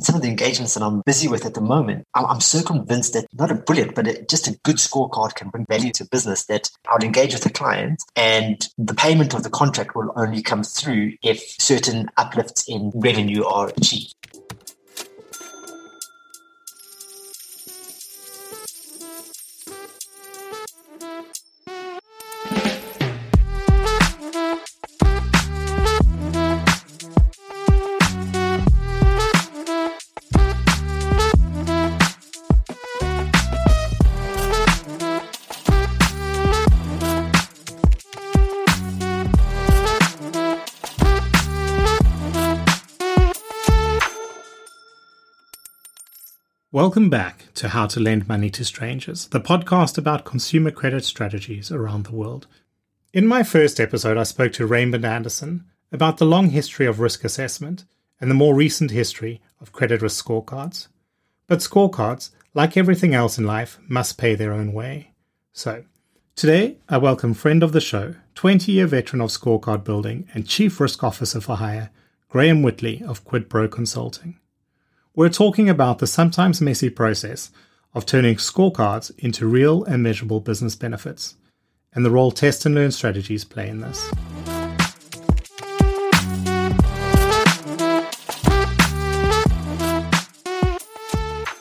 Some of the engagements that I'm busy with at the moment, I'm, I'm so convinced that not a brilliant, but a, just a good scorecard can bring value to business that I'll engage with a client and the payment of the contract will only come through if certain uplifts in revenue are achieved. Welcome back to How to Lend Money to Strangers, the podcast about consumer credit strategies around the world. In my first episode, I spoke to Raymond Anderson about the long history of risk assessment and the more recent history of credit risk scorecards. But scorecards, like everything else in life, must pay their own way. So, today I welcome friend of the show, 20 year veteran of scorecard building and Chief Risk Officer for Hire, Graham Whitley of Quid Pro Consulting. We're talking about the sometimes messy process of turning scorecards into real and measurable business benefits, and the role test and learn strategies play in this.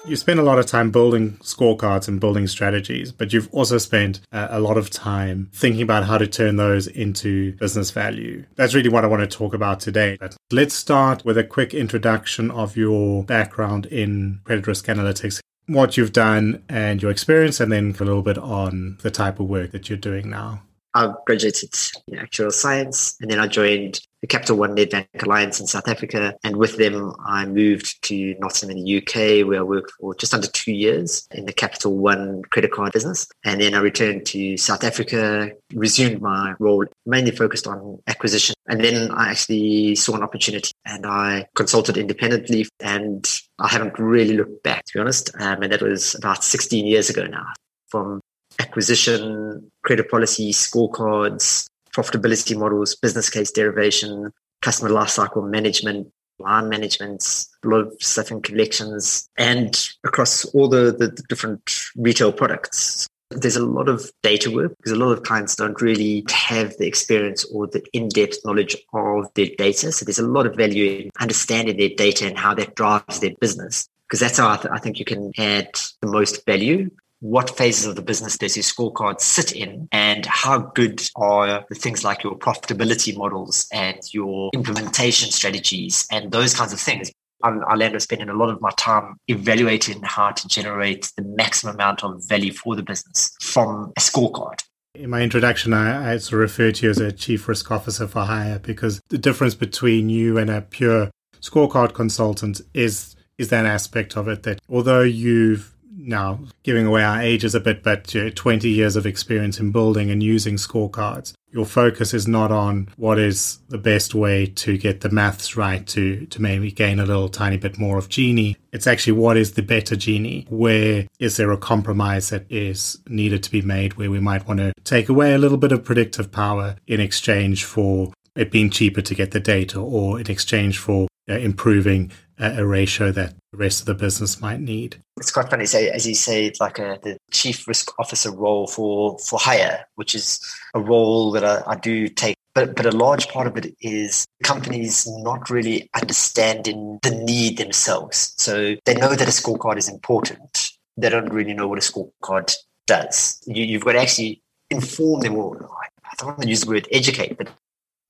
You spend a lot of time building scorecards and building strategies, but you've also spent uh, a lot of time thinking about how to turn those into business value. That's really what I want to talk about today. But let's start with a quick introduction of your background in credit risk analytics, what you've done and your experience, and then a little bit on the type of work that you're doing now. I graduated in actuarial science and then I joined the Capital One Nedbank Alliance in South Africa. And with them, I moved to Nottingham in the UK, where I worked for just under two years in the Capital One credit card business. And then I returned to South Africa, resumed my role, mainly focused on acquisition. And then I actually saw an opportunity and I consulted independently and I haven't really looked back, to be honest. Um, and that was about 16 years ago now. From acquisition, credit policy, scorecards, profitability models, business case derivation, customer lifecycle management, line management, a lot of stuff in collections, and across all the, the, the different retail products. There's a lot of data work because a lot of clients don't really have the experience or the in-depth knowledge of their data. So there's a lot of value in understanding their data and how that drives their business because that's how I, th- I, think you can add the most value what phases of the business does your scorecard sit in and how good are the things like your profitability models and your implementation strategies and those kinds of things. I'm, I'll end up spending a lot of my time evaluating how to generate the maximum amount of value for the business from a scorecard. In my introduction, I, I sort of referred to you as a chief risk officer for hire because the difference between you and a pure scorecard consultant is is that aspect of it that although you've now giving away our ages a bit, but 20 years of experience in building and using scorecards. Your focus is not on what is the best way to get the maths right to, to maybe gain a little tiny bit more of Gini. It's actually what is the better Gini? Where is there a compromise that is needed to be made where we might want to take away a little bit of predictive power in exchange for it being cheaper to get the data or in exchange for improving a, ratio that the rest of the business might need. It's quite funny. So, as you say, like a, the chief risk officer role for for hire, which is a role that I, I do take. But, but a large part of it is companies not really understanding the need themselves. So they know that a scorecard is important. They don't really know what a scorecard does. You, you've got to actually inform them. Or I don't want to use the word educate, but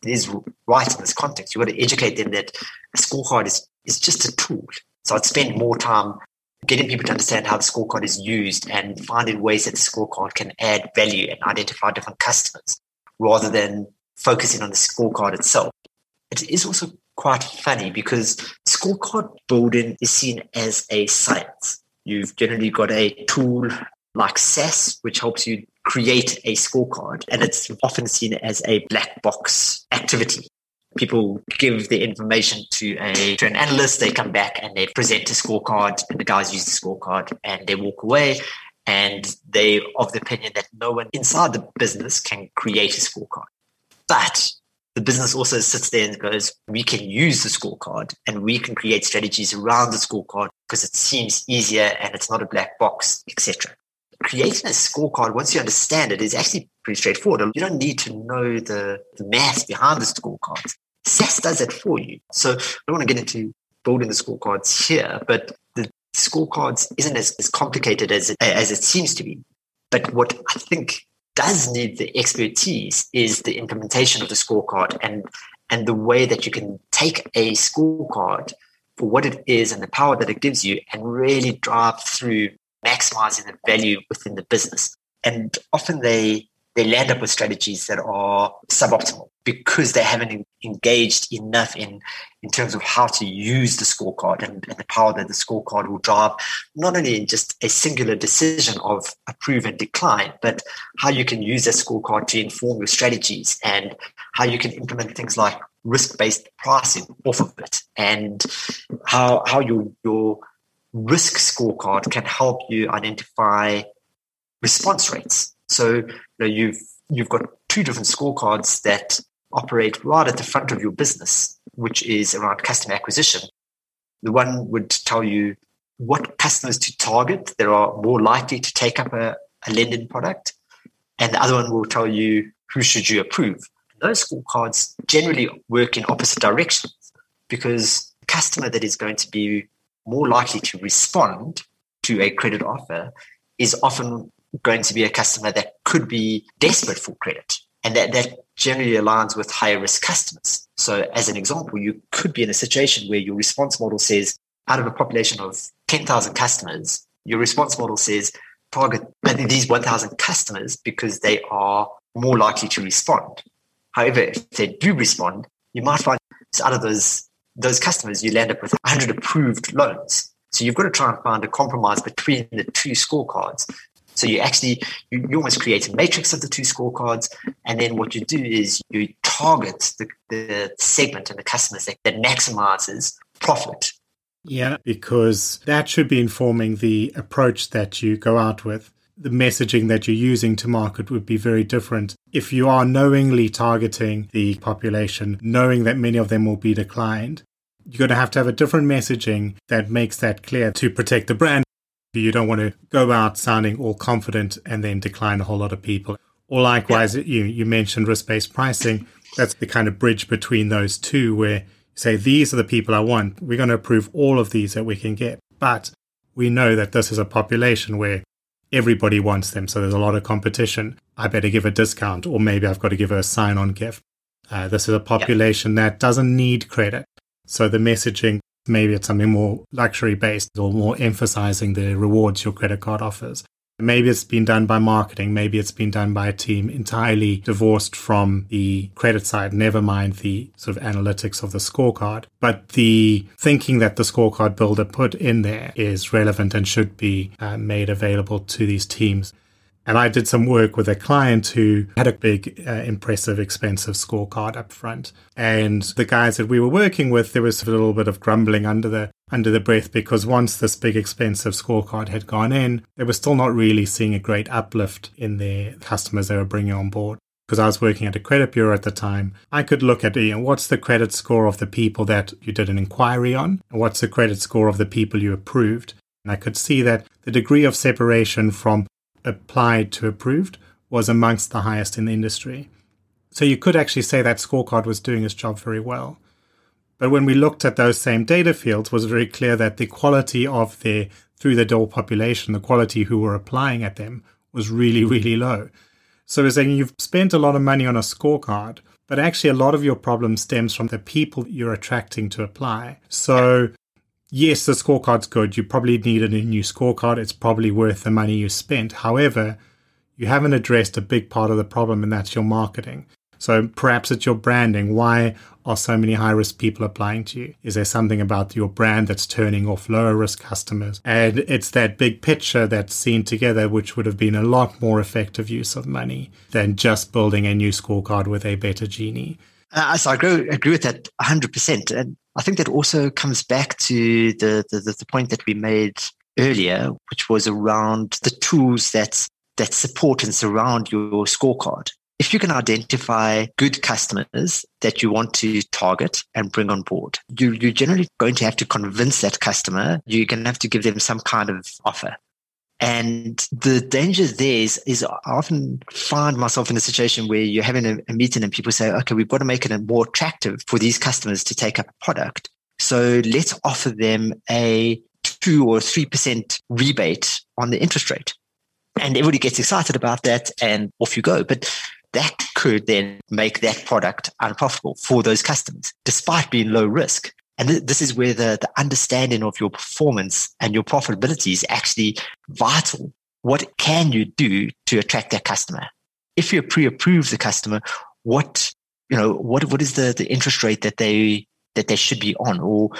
is right in this context. You've got to educate them that a scorecard is is just a tool. So I'd spend more time getting people to understand how the scorecard is used and finding ways that the scorecard can add value and identify different customers rather than focusing on the scorecard itself. It is also quite funny because scorecard building is seen as a science. You've generally got a tool like SAS, which helps you create a scorecard, and it's often seen as a black box activity. People give the information to a to an analyst, they come back and they present a scorecard, and the guys use the scorecard and they walk away. And they of the opinion that no one inside the business can create a scorecard. But the business also sits there and goes, we can use the scorecard and we can create strategies around the scorecard because it seems easier and it's not a black box, etc. Creating a scorecard, once you understand it, is actually pretty straightforward. You don't need to know the, the math behind the scorecards. SAS does it for you. So I don't want to get into building the scorecards here, but the scorecards isn't as, as complicated as it, as it seems to be. But what I think does need the expertise is the implementation of the scorecard and and the way that you can take a scorecard for what it is and the power that it gives you and really drive through maximizing the value within the business. And often they they land up with strategies that are suboptimal because they haven't engaged enough in in terms of how to use the scorecard and, and, the power that the scorecard will drive not only in just a singular decision of approve and decline but how you can use that scorecard to inform your strategies and how you can implement things like risk-based pricing off of it and how how your your risk scorecard can help you identify response rates so you know, you've you've got two different scorecards that operate right at the front of your business, which is around customer acquisition. The one would tell you what customers to target that are more likely to take up a, a lending product, and the other one will tell you who should you approve. Those scorecards generally work in opposite directions because the customer that is going to be more likely to respond to a credit offer is often going to be a customer that could be desperate for credit. And that, that generally aligns with higher risk customers. So, as an example, you could be in a situation where your response model says, out of a population of 10,000 customers, your response model says, target uh, these 1,000 customers because they are more likely to respond. However, if they do respond, you might find out of those those customers, you land up with 100 approved loans. So you've got to try and find a compromise between the two scorecards so you actually you, you almost create a matrix of the two scorecards, and then what you do is you target the, the segment and the customers that, that maximizes profit. Yeah, because that should be informing the approach that you go out with. The messaging that you're using to market would be very different. If you are knowingly targeting the population, knowing that many of them will be declined, you're going to have to have a different messaging that makes that clear to protect the brand you don't want to go out sounding all confident and then decline a whole lot of people. Or likewise, yeah. you, you mentioned risk based pricing. That's the kind of bridge between those two where you say, these are the people I want. We're going to approve all of these that we can get. But we know that this is a population where everybody wants them. So there's a lot of competition. I better give a discount, or maybe I've got to give a sign on gift. Uh, this is a population yeah. that doesn't need credit. So the messaging Maybe it's something more luxury based or more emphasizing the rewards your credit card offers. Maybe it's been done by marketing. Maybe it's been done by a team entirely divorced from the credit side, never mind the sort of analytics of the scorecard. But the thinking that the scorecard builder put in there is relevant and should be uh, made available to these teams. And I did some work with a client who had a big, uh, impressive, expensive scorecard up front. And the guys that we were working with, there was a little bit of grumbling under the under the breath because once this big, expensive scorecard had gone in, they were still not really seeing a great uplift in their customers they were bringing on board. Because I was working at a credit bureau at the time, I could look at you know, what's the credit score of the people that you did an inquiry on, and what's the credit score of the people you approved. And I could see that the degree of separation from applied to approved was amongst the highest in the industry. So you could actually say that scorecard was doing its job very well. But when we looked at those same data fields, was very clear that the quality of the through the door population, the quality who were applying at them was really, really low. So we're saying you've spent a lot of money on a scorecard, but actually a lot of your problem stems from the people you're attracting to apply. So yes, the scorecard's good. You probably needed a new scorecard. It's probably worth the money you spent. However, you haven't addressed a big part of the problem, and that's your marketing. So perhaps it's your branding. Why are so many high risk people applying to you? Is there something about your brand that's turning off lower risk customers? And it's that big picture that's seen together, which would have been a lot more effective use of money than just building a new scorecard with a better Gini. Uh, so I agree, agree with that 100%. And I think that also comes back to the, the, the point that we made earlier, which was around the tools that, that support and surround your scorecard. If you can identify good customers that you want to target and bring on board, you, you're generally going to have to convince that customer. You're going to have to give them some kind of offer. And the danger there is, is I often find myself in a situation where you're having a, a, meeting and people say, okay, we've got to make it more attractive for these customers to take up a product. So let's offer them a two or 3% rebate on the interest rate. And everybody gets excited about that and off you go. But that could then make that product unprofitable for those customers, despite being low risk. And th- this is where the, the understanding of your performance and your profitability is actually vital. What can you do to attract that customer? If you pre-approve the customer, what, you know, what, what is the, the interest rate that they, that they should be on? Or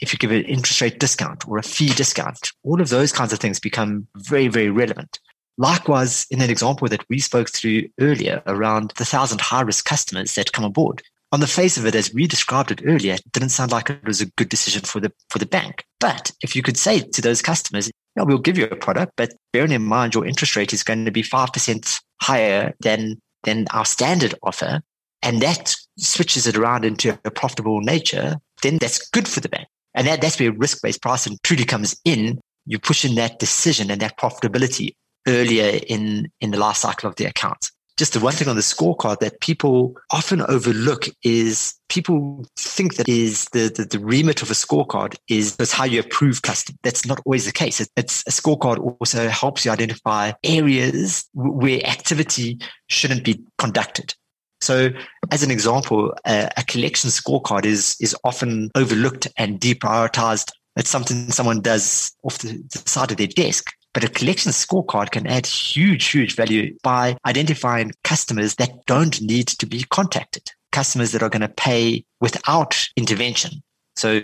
if you give an interest rate discount or a fee discount, all of those kinds of things become very, very relevant. Likewise, in an example that we spoke through earlier around the thousand high risk customers that come aboard, on the face of it, as we described it earlier, it didn't sound like it was a good decision for the for the bank. But if you could say to those customers, yeah, we'll give you a product, but bearing in mind your interest rate is going to be five percent higher than than our standard offer, and that switches it around into a profitable nature, then that's good for the bank. And that, that's where risk-based pricing truly comes in. You push in that decision and that profitability earlier in, in the life cycle of the account just the one thing on the scorecard that people often overlook is people think that is the, the, the remit of a scorecard is, is how you approve custom. That's not always the case. It's a scorecard also helps you identify areas where activity shouldn't be conducted. So, as an example, a, a collection scorecard is is often overlooked and deprioritized. It's something someone does off the, the side of their desk. But a collection scorecard can add huge, huge value by identifying customers that don't need to be contacted, customers that are going to pay without intervention. So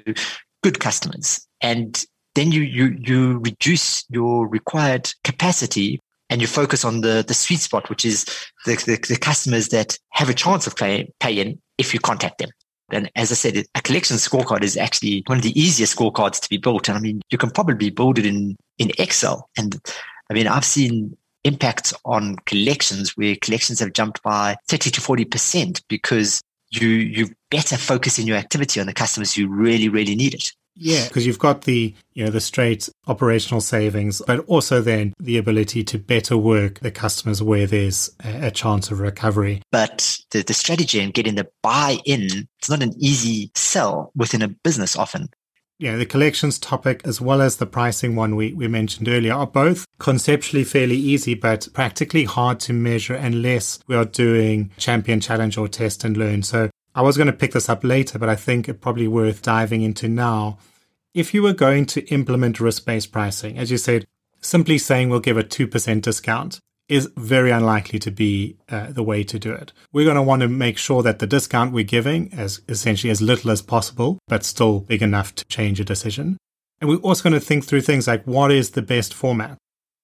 good customers. And then you, you, you reduce your required capacity and you focus on the, the sweet spot, which is the, the, the customers that have a chance of pay, paying if you contact them. And as I said, a collection scorecard is actually one of the easiest scorecards to be built. And I mean, you can probably build it in, in Excel. And I mean, I've seen impacts on collections where collections have jumped by 30 to 40% because you, you better focus in your activity on the customers who really, really need it. Yeah, because you've got the you know the straight operational savings, but also then the ability to better work the customers where there's a, a chance of recovery. But the, the strategy and getting the buy-in, it's not an easy sell within a business often. Yeah, the collections topic as well as the pricing one we, we mentioned earlier are both conceptually fairly easy, but practically hard to measure unless we are doing champion challenge or test and learn. So I was going to pick this up later, but I think it's probably worth diving into now. If you were going to implement risk based pricing, as you said, simply saying we'll give a 2% discount is very unlikely to be uh, the way to do it. We're going to want to make sure that the discount we're giving is essentially as little as possible, but still big enough to change a decision. And we're also going to think through things like what is the best format?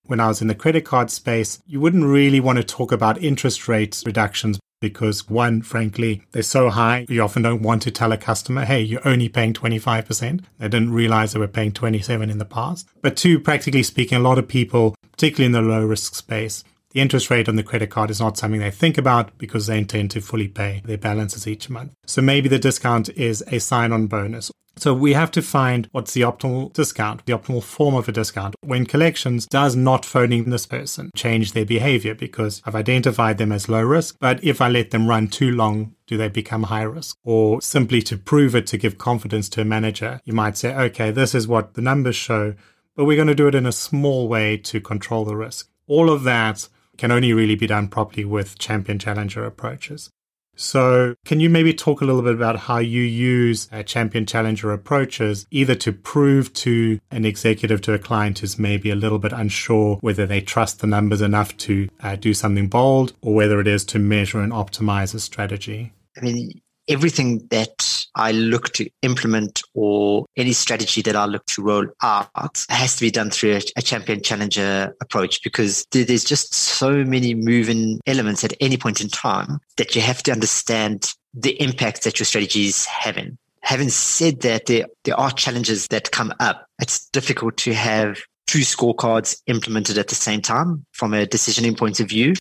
When I was in the credit card space, you wouldn't really want to talk about interest rate reductions because one, frankly, they're so high, you often don't want to tell a customer, hey, you're only paying 25%. They didn't realize they were paying 27 in the past. But two, practically speaking, a lot of people, particularly in the low risk space, the interest rate on the credit card is not something they think about because they intend to fully pay their balances each month. So maybe the discount is a sign on bonus. So we have to find what's the optimal discount, the optimal form of a discount. When collections does not phoning this person change their behavior because I've identified them as low risk, but if I let them run too long, do they become high risk? Or simply to prove it to give confidence to a manager, you might say, okay, this is what the numbers show, but we're going to do it in a small way to control the risk. All of that can only really be done properly with champion challenger approaches. So, can you maybe talk a little bit about how you use uh, champion challenger approaches, either to prove to an executive, to a client who's maybe a little bit unsure whether they trust the numbers enough to uh, do something bold, or whether it is to measure and optimize a strategy? I mean, everything that I look to implement or any strategy that I look to roll out has to be done through a, champion challenger approach because there's just so many moving elements at any point in time that you have to understand the impact that your strategy is having. Having said that, there, there are challenges that come up. It's difficult to have two scorecards implemented at the same time from a decisioning point of view.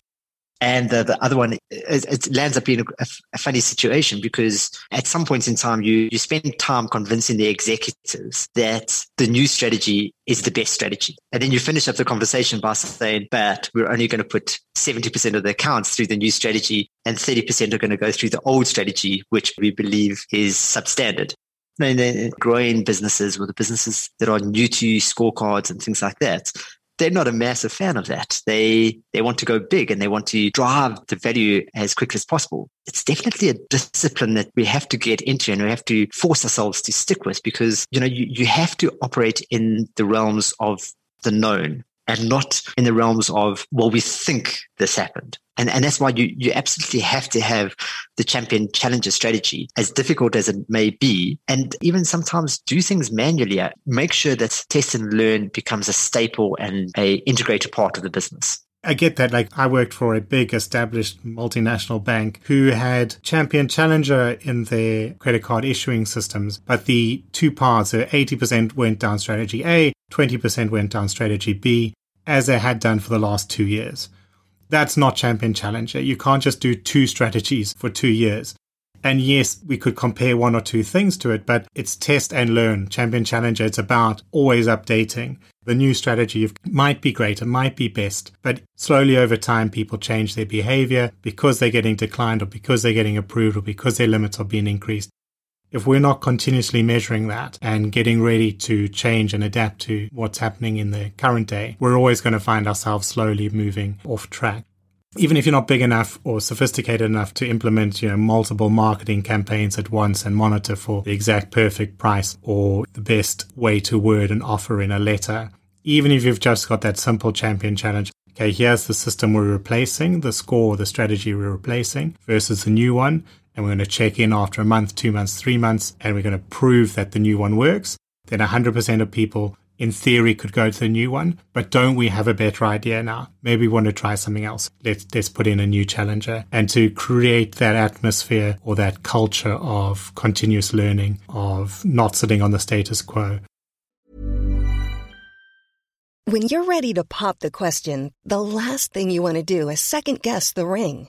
And the, the other one, it, it, lands up being a, a, funny situation because at some point in time, you, you spend time convincing the executives that the new strategy is the best strategy. And then you finish up the conversation by saying, but we're only going to put 70% of the accounts through the new strategy and 30% are going to go through the old strategy, which we believe is substandard. And then growing businesses or the businesses that are new to scorecards and things like that, they're not a massive fan of that. They they want to go big and they want to drive the value as quickly as possible. It's definitely a discipline that we have to get into and we have to force ourselves to stick with because you know you, you have to operate in the realms of the known and not in the realms of well we think this happened and, and that's why you, you absolutely have to have the champion challenger strategy, as difficult as it may be. And even sometimes do things manually. Make sure that test and learn becomes a staple and a integrated part of the business. I get that. Like, I worked for a big established multinational bank who had Champion Challenger in their credit card issuing systems, but the two parts, so 80% went down strategy A, 20% went down strategy B, as they had done for the last two years. That's not champion challenger. You can't just do two strategies for two years. And yes, we could compare one or two things to it, but it's test and learn. Champion Challenger, it's about always updating. The new strategy might be great, it might be best, but slowly over time, people change their behavior because they're getting declined or because they're getting approved or because their limits are being increased. If we're not continuously measuring that and getting ready to change and adapt to what's happening in the current day, we're always going to find ourselves slowly moving off track. Even if you're not big enough or sophisticated enough to implement, you know, multiple marketing campaigns at once and monitor for the exact perfect price or the best way to word an offer in a letter, even if you've just got that simple champion challenge, okay, here's the system we're replacing, the score, the strategy we're replacing versus the new one and we're going to check in after a month, two months, three months, and we're going to prove that the new one works, then 100% of people in theory could go to the new one. But don't we have a better idea now? Maybe we want to try something else. Let's, let's put in a new challenger and to create that atmosphere or that culture of continuous learning, of not sitting on the status quo. When you're ready to pop the question, the last thing you want to do is second guess the ring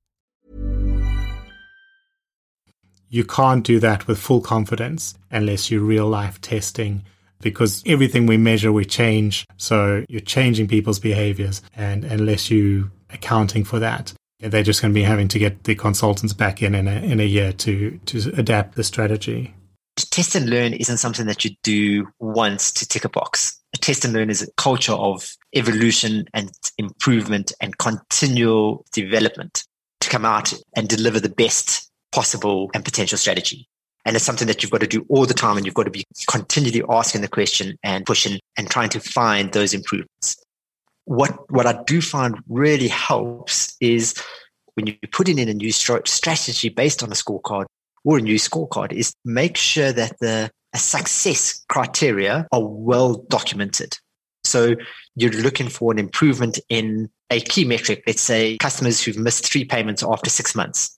You can't do that with full confidence unless you're real life testing because everything we measure, we change. So you're changing people's behaviors. And unless you accounting for that, they're just going to be having to get the consultants back in in a, in a year to, to adapt the strategy. Test and learn isn't something that you do once to tick a box. Test and learn is a culture of evolution and improvement and continual development to come out and deliver the best possible and potential strategy. And it's something that you've got to do all the time and you've got to be continually asking the question and pushing and trying to find those improvements. What, what I do find really helps is when you're putting in a new strategy based on a scorecard, or a new scorecard is make sure that the success criteria are well documented. So you're looking for an improvement in a key metric. Let's say customers who've missed three payments after six months.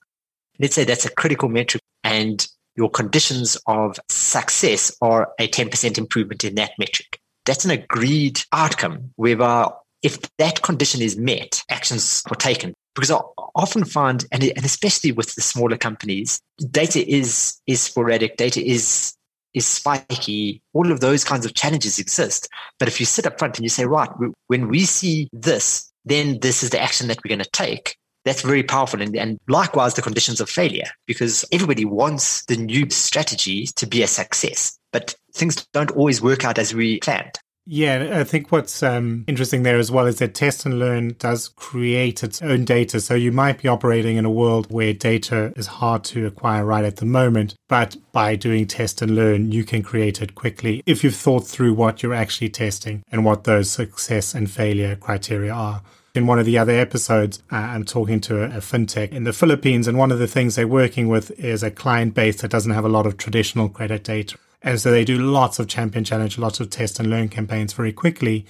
Let's say that's a critical metric and your conditions of success are a 10% improvement in that metric. That's an agreed outcome whereby if that condition is met, actions are taken. Because I often find, and, especially with the smaller companies, data is, is sporadic, data is is spiky. All of those kinds of challenges exist. But if you sit up front and you say, right, when we see this, then this is the action that we're going to take. That's very powerful. And, and likewise, the conditions of failure, because everybody wants the new strategy to be a success. But things don't always work out as we planned. Yeah, I think what's um, interesting there as well is that test and learn does create its own data. So you might be operating in a world where data is hard to acquire right at the moment, but by doing test and learn, you can create it quickly if you've thought through what you're actually testing and what those success and failure criteria are. In one of the other episodes, uh, I'm talking to a, a, fintech in the Philippines, and one of the things they're working with is a client base that doesn't have a lot of traditional credit data. And so they do lots of champion challenge, lots of test and learn campaigns very quickly.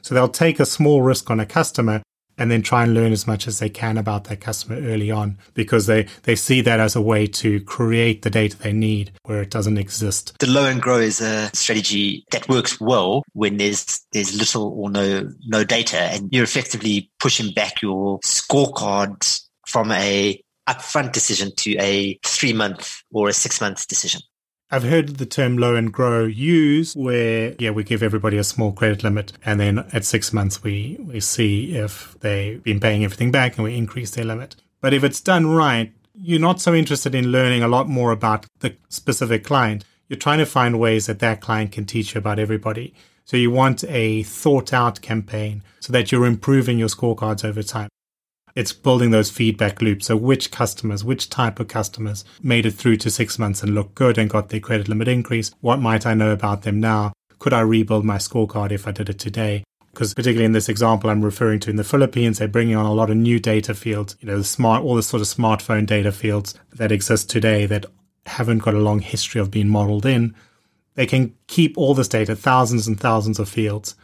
So they'll take a small risk on a customer and then try and learn as much as they can about their customer early on because they, they see that as a way to create the data they need where it doesn't exist. The low and grow is a strategy that works well when there's there's little or no no data and you're effectively pushing back your scorecard from a upfront decision to a three month or a six month decision. I've heard the term low and grow used where, yeah, we give everybody a small credit limit and then at six months we, we see if they've been paying everything back and we increase their limit. But if it's done right, you're not so interested in learning a lot more about the specific client. You're trying to find ways that that client can teach you about everybody. So you want a thought out campaign so that you're improving your scorecards over time. It's building those feedback loops. So which customers, which type of customers made it through to six months and looked good and got their credit limit increase? What might I know about them now? Could I rebuild my scorecard if I did it today? Because particularly in this example I'm referring to in the Philippines, they're bringing on a lot of new data fields, you know, the smart, all the sort of smartphone data fields that exist today that haven't got a long history of being modeled in. They can keep all this data, thousands and thousands of fields,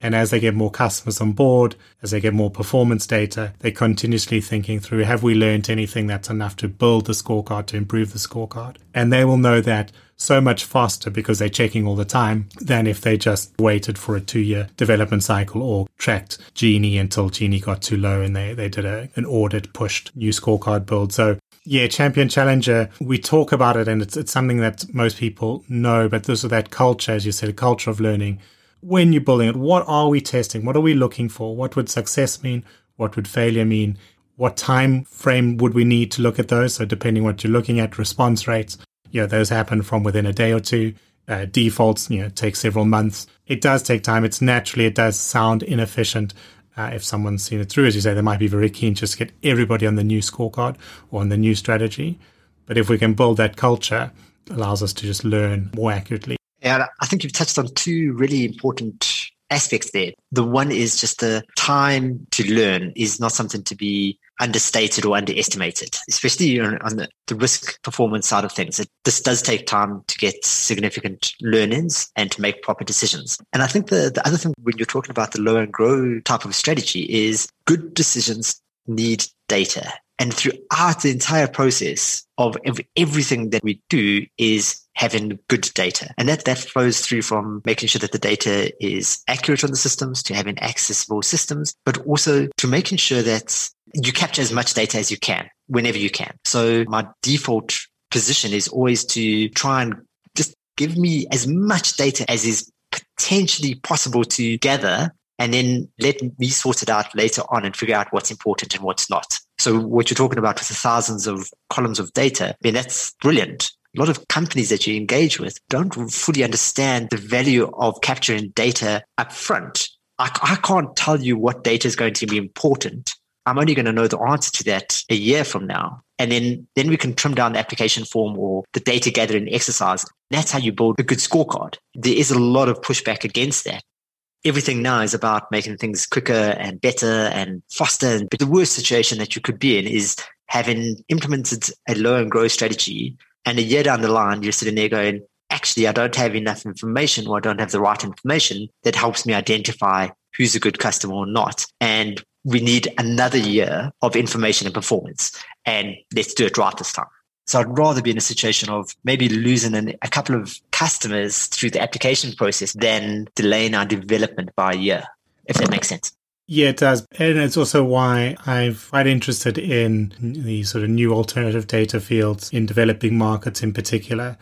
and as they get more customers on board, as they get more performance data, they're continuously thinking through have we learned anything that's enough to build the scorecard, to improve the scorecard? And they will know that so much faster because they're checking all the time than if they just waited for a two year development cycle or tracked Gini until Gini got too low and they, they did a, an audit pushed new scorecard build. So yeah, champion challenger. We talk about it, and it's it's something that most people know. But there's that culture, as you said, a culture of learning when you're building it, what are we testing? What are we looking for? What would success mean? What would failure mean? What time frame would we need to look at those? So depending what you're looking at, response rates, you know, those happen from within a day or two. Uh, defaults, you know, take several months. It does take time. It's naturally, it does sound inefficient. Uh, if someone's seen it through, as you say, they might be very keen just to get everybody on the new scorecard or on the new strategy. But if we can build that culture, allows us to just learn more accurately yeah, I think you've touched on two really important aspects there. The one is just the time to learn is not something to be understated or underestimated, especially on the, the risk performance side of things. It, this does take time to get significant learnings and to make proper decisions. And I think the, the other thing when you're talking about the low and grow type of strategy is good decisions need data. And throughout the entire process of everything that we do is having good data. And that, that flows through from making sure that the data is accurate on the systems to having accessible systems, but also to making sure that you capture as much data as you can whenever you can. So my default position is always to try and just give me as much data as is potentially possible to gather and then let me sort it out later on and figure out what's important and what's not. So what you're talking about with the thousands of columns of data, I mean, that's brilliant. A lot of companies that you engage with don't fully understand the value of capturing data up front. I, I can't tell you what data is going to be important. I'm only going to know the answer to that a year from now. And then, then we can trim down the application form or the data gathering exercise. That's how you build a good scorecard. There is a lot of pushback against that everything now is about making things quicker and better and faster. But the worst situation that you could be in is having implemented a low and grow strategy And a year down the line, you're sitting there going, actually, I don't have enough information or I don't have the right information that helps me identify who's a good customer or not. And we need another year of information and performance. And let's do it right this time. So I'd rather be in a situation of maybe losing an, a couple of customers through the application process than delaying our development by a year, if that makes sense. Yeah, it does. And it's also why I'm quite interested in the sort of new alternative data fields in developing markets in particular.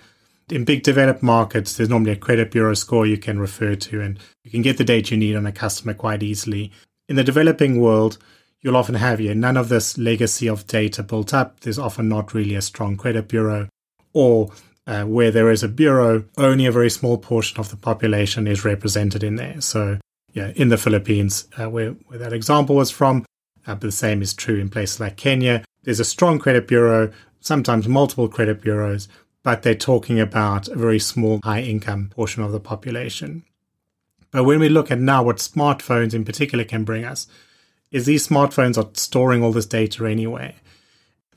In big developed markets, there's normally a credit bureau score you can refer to, and you can get the data you need on a customer quite easily. In the developing world, you'll often have here none of this legacy of data built up. There's often not really a strong credit bureau, or uh, where there is a bureau, only a very small portion of the population is represented in there. So, yeah, in the Philippines, uh, where, where that example was from, uh, but the same is true in places like Kenya. There's a strong credit bureau, sometimes multiple credit bureaus, but they're talking about a very small, high income portion of the population. But when we look at now what smartphones in particular can bring us, is these smartphones are storing all this data anyway.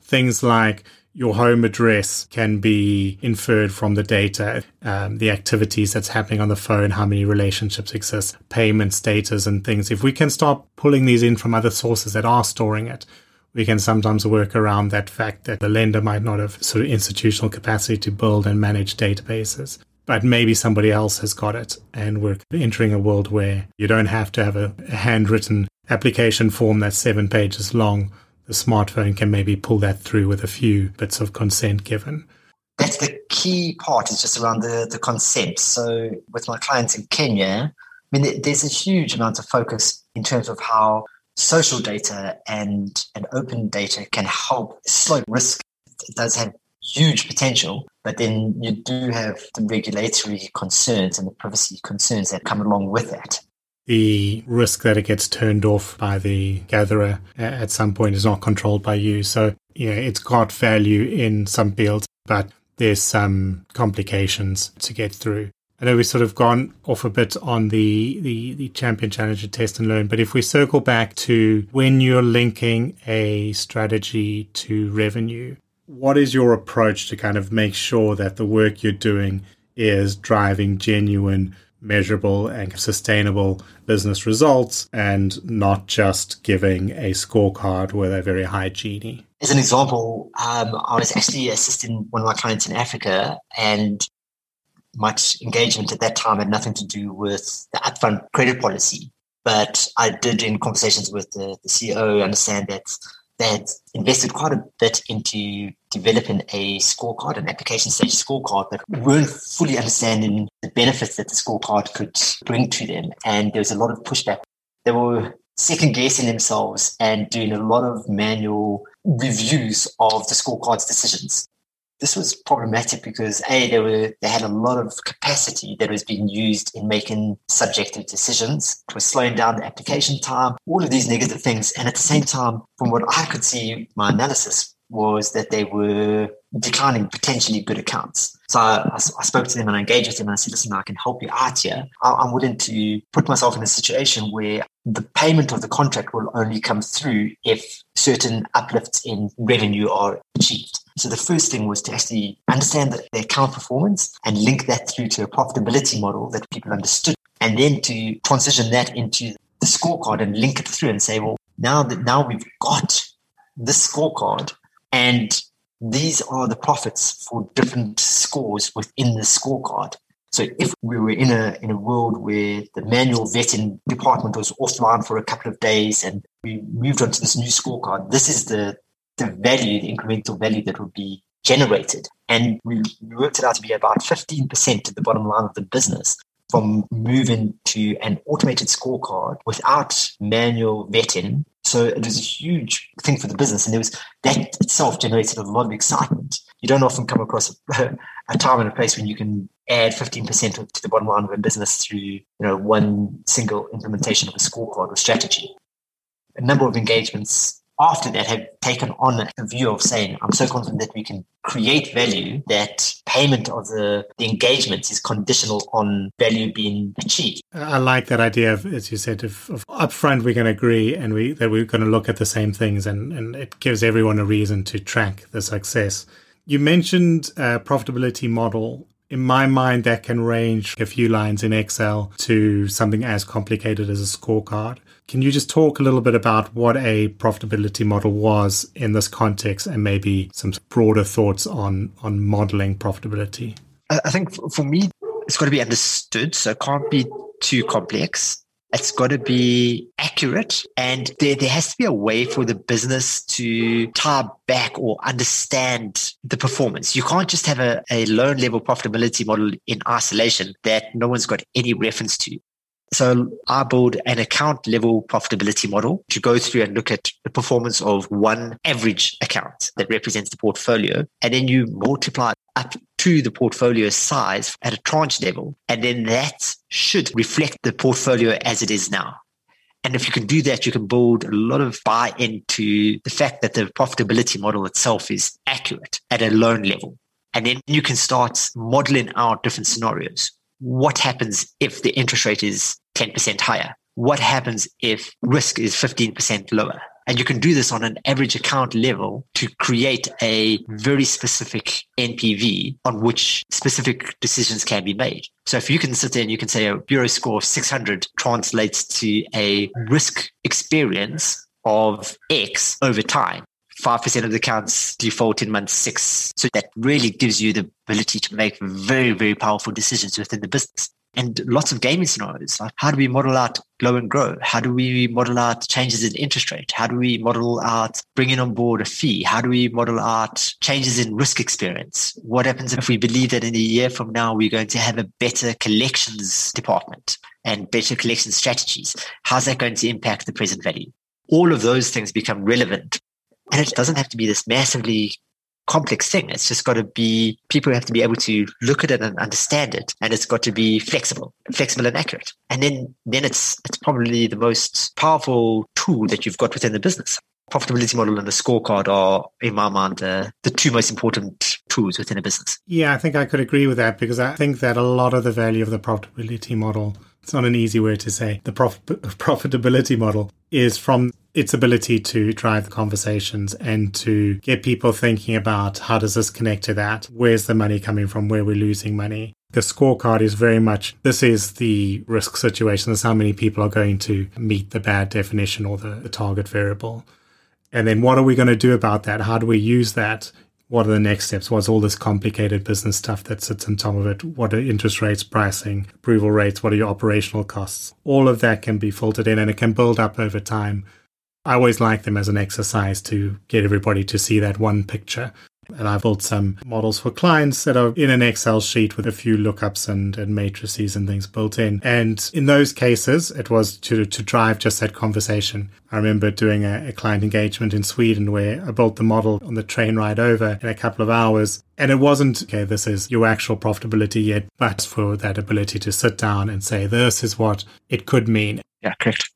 Things like your home address can be inferred from the data, um, the activities that's happening on the phone, how many relationships exist, payment status, and things. If we can start pulling these in from other sources that are storing it, we can sometimes work around that fact that the lender might not have sort of institutional capacity to build and manage databases. But maybe somebody else has got it, and we're entering a world where you don't have to have a, a handwritten application form that's seven pages long, the smartphone can maybe pull that through with a few bits of consent given. That's the key part, is just around the, the consent. So, with my clients in Kenya, I mean, there's a huge amount of focus in terms of how social data and, and open data can help slow risk. It does have huge potential, but then you do have the regulatory concerns and the privacy concerns that come along with that the risk that it gets turned off by the gatherer at some point is not controlled by you. So, yeah, it's got value in some builds, but there's some complications to get through. I know we've sort of gone off a bit on the, the, the champion challenger test and learn, but if we circle back to when you're linking a strategy to revenue, what is your approach to kind of make sure that the work you're doing is driving genuine measurable and sustainable business results and not just giving a scorecard with a very high Gini. As an example, um, I was actually assisting one of my clients in Africa and much engagement at that time had nothing to do with the upfront credit policy. But I did, in conversations with the, the CEO, understand that had invested quite a bit into developing a scorecard, an application stage scorecard, but weren't fully understanding the benefits that the scorecard could bring to them. And there was a lot of pushback. They were second guessing themselves and doing a lot of manual reviews of the scorecard's decisions this was problematic because a they were they had a lot of capacity that was being used in making subjective decisions. It was slowing down the application time, all of these negative things. And at the same time, from what I could see, my analysis was that they were declining potentially good accounts. So I, I, spoke to them and I engaged with them and I said, listen, I can help you out here. I'm willing to put myself in a situation where the payment of the contract will only come through if certain uplifts in revenue are achieved. So the first thing was to actually understand the, account performance and link that through to a profitability model that people understood. And then to transition that into the scorecard and link it through and say, well, now that now we've got this scorecard and these are the profits for different scores within the scorecard. So if we were in a in a world where the manual vetting department was offline for a couple of days and we moved on to this new scorecard, this is the the value, the incremental value that would be generated. And we worked it out to be about 15% of the bottom line of the business from moving to an automated scorecard without manual vetting. So it was a huge thing for the business. And there was that itself generated a lot of excitement. You don't often come across a, a time and a place when you can add 15% to the bottom line of a business through, you know, one single implementation of a scorecard or strategy. A number of engagements after that have taken on a view of saying, I'm so confident that we can create value that payment of the, the engagements is conditional on value being achieved. I like that idea of, as you said, of, of upfront we can agree and we that we're going to look at the same things and, and it gives everyone a reason to track the success. You mentioned a profitability model. In my mind, that can range a few lines in Excel to something as complicated as a scorecard. Can you just talk a little bit about what a profitability model was in this context and maybe some broader thoughts on, on modeling profitability? I think for me, it's got to be understood. So it can't be too complex. It's got to be accurate and there, there has to be a way for the business to tie back or understand the performance. You can't just have a, a loan level profitability model in isolation that no one's got any reference to. So I build an account level profitability model to go through and look at the performance of one average account that represents the portfolio. And then you multiply up to the portfolio size at a tranche level. And then that should reflect the portfolio as it is now. And if you can do that, you can build a lot of buy into the fact that the profitability model itself is accurate at a loan level. And then you can start modeling out different scenarios. What happens if the interest rate is 10% higher? What happens if risk is 15% lower? And you can do this on an average account level to create a very specific NPV on which specific decisions can be made. So if you can sit there and you can say a bureau score of 600 translates to a risk experience of X over time. 5% of the accounts default in month six. So that really gives you the ability to make very, very powerful decisions within the business and lots of gaming scenarios. Like how do we model out low and grow? How do we model out changes in interest rate? How do we model out bringing on board a fee? How do we model out changes in risk experience? What happens if we believe that in a year from now, we're going to have a better collections department and better collection strategies? How's that going to impact the present value? All of those things become relevant. And it doesn't have to be this massively complex thing. It's just got to be, people have to be able to look at it and understand it. And it's got to be flexible, flexible and accurate. And then, then it's, it's probably the most powerful tool that you've got within the business. Profitability model and the scorecard are, in my mind, uh, the two most important tools within a business. Yeah, I think I could agree with that because I think that a lot of the value of the profitability model it's not an easy word to say. The prof- profitability model is from its ability to drive the conversations and to get people thinking about how does this connect to that? Where's the money coming from? Where we're losing money? The scorecard is very much this is the risk situation. This is how many people are going to meet the bad definition or the, the target variable. And then what are we going to do about that? How do we use that what are the next steps? What's all this complicated business stuff that sits on top of it? What are interest rates, pricing, approval rates? What are your operational costs? All of that can be filtered in and it can build up over time. I always like them as an exercise to get everybody to see that one picture and I've built some models for clients that are in an Excel sheet with a few lookups and, and matrices and things built in. And in those cases, it was to, to drive just that conversation. I remember doing a, a client engagement in Sweden where I built the model on the train ride over in a couple of hours. And it wasn't, okay, this is your actual profitability yet, but for that ability to sit down and say, this is what it could mean. Yeah, correct.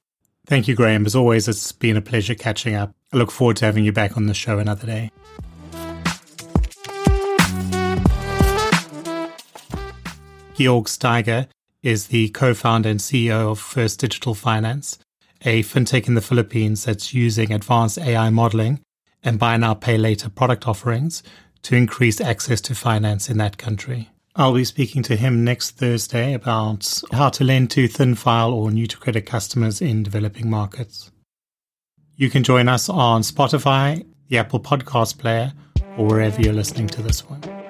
Thank you, Graham. As always, it's been a pleasure catching up. I look forward to having you back on the show another day. Georg Steiger is the co-founder and CEO of First Digital Finance, a fintech in the Philippines that's using advanced AI modeling and buy now pay later product offerings to increase access to finance in that country. I'll be speaking to him next Thursday about how to lend to thin file or new to credit customers in developing markets. You can join us on Spotify, the Apple Podcast Player, or wherever you're listening to this one.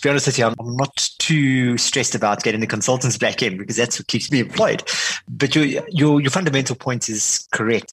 To be honest with you, I'm not too stressed about getting the consultants back in because that's what keeps me employed. But your your your fundamental point is correct.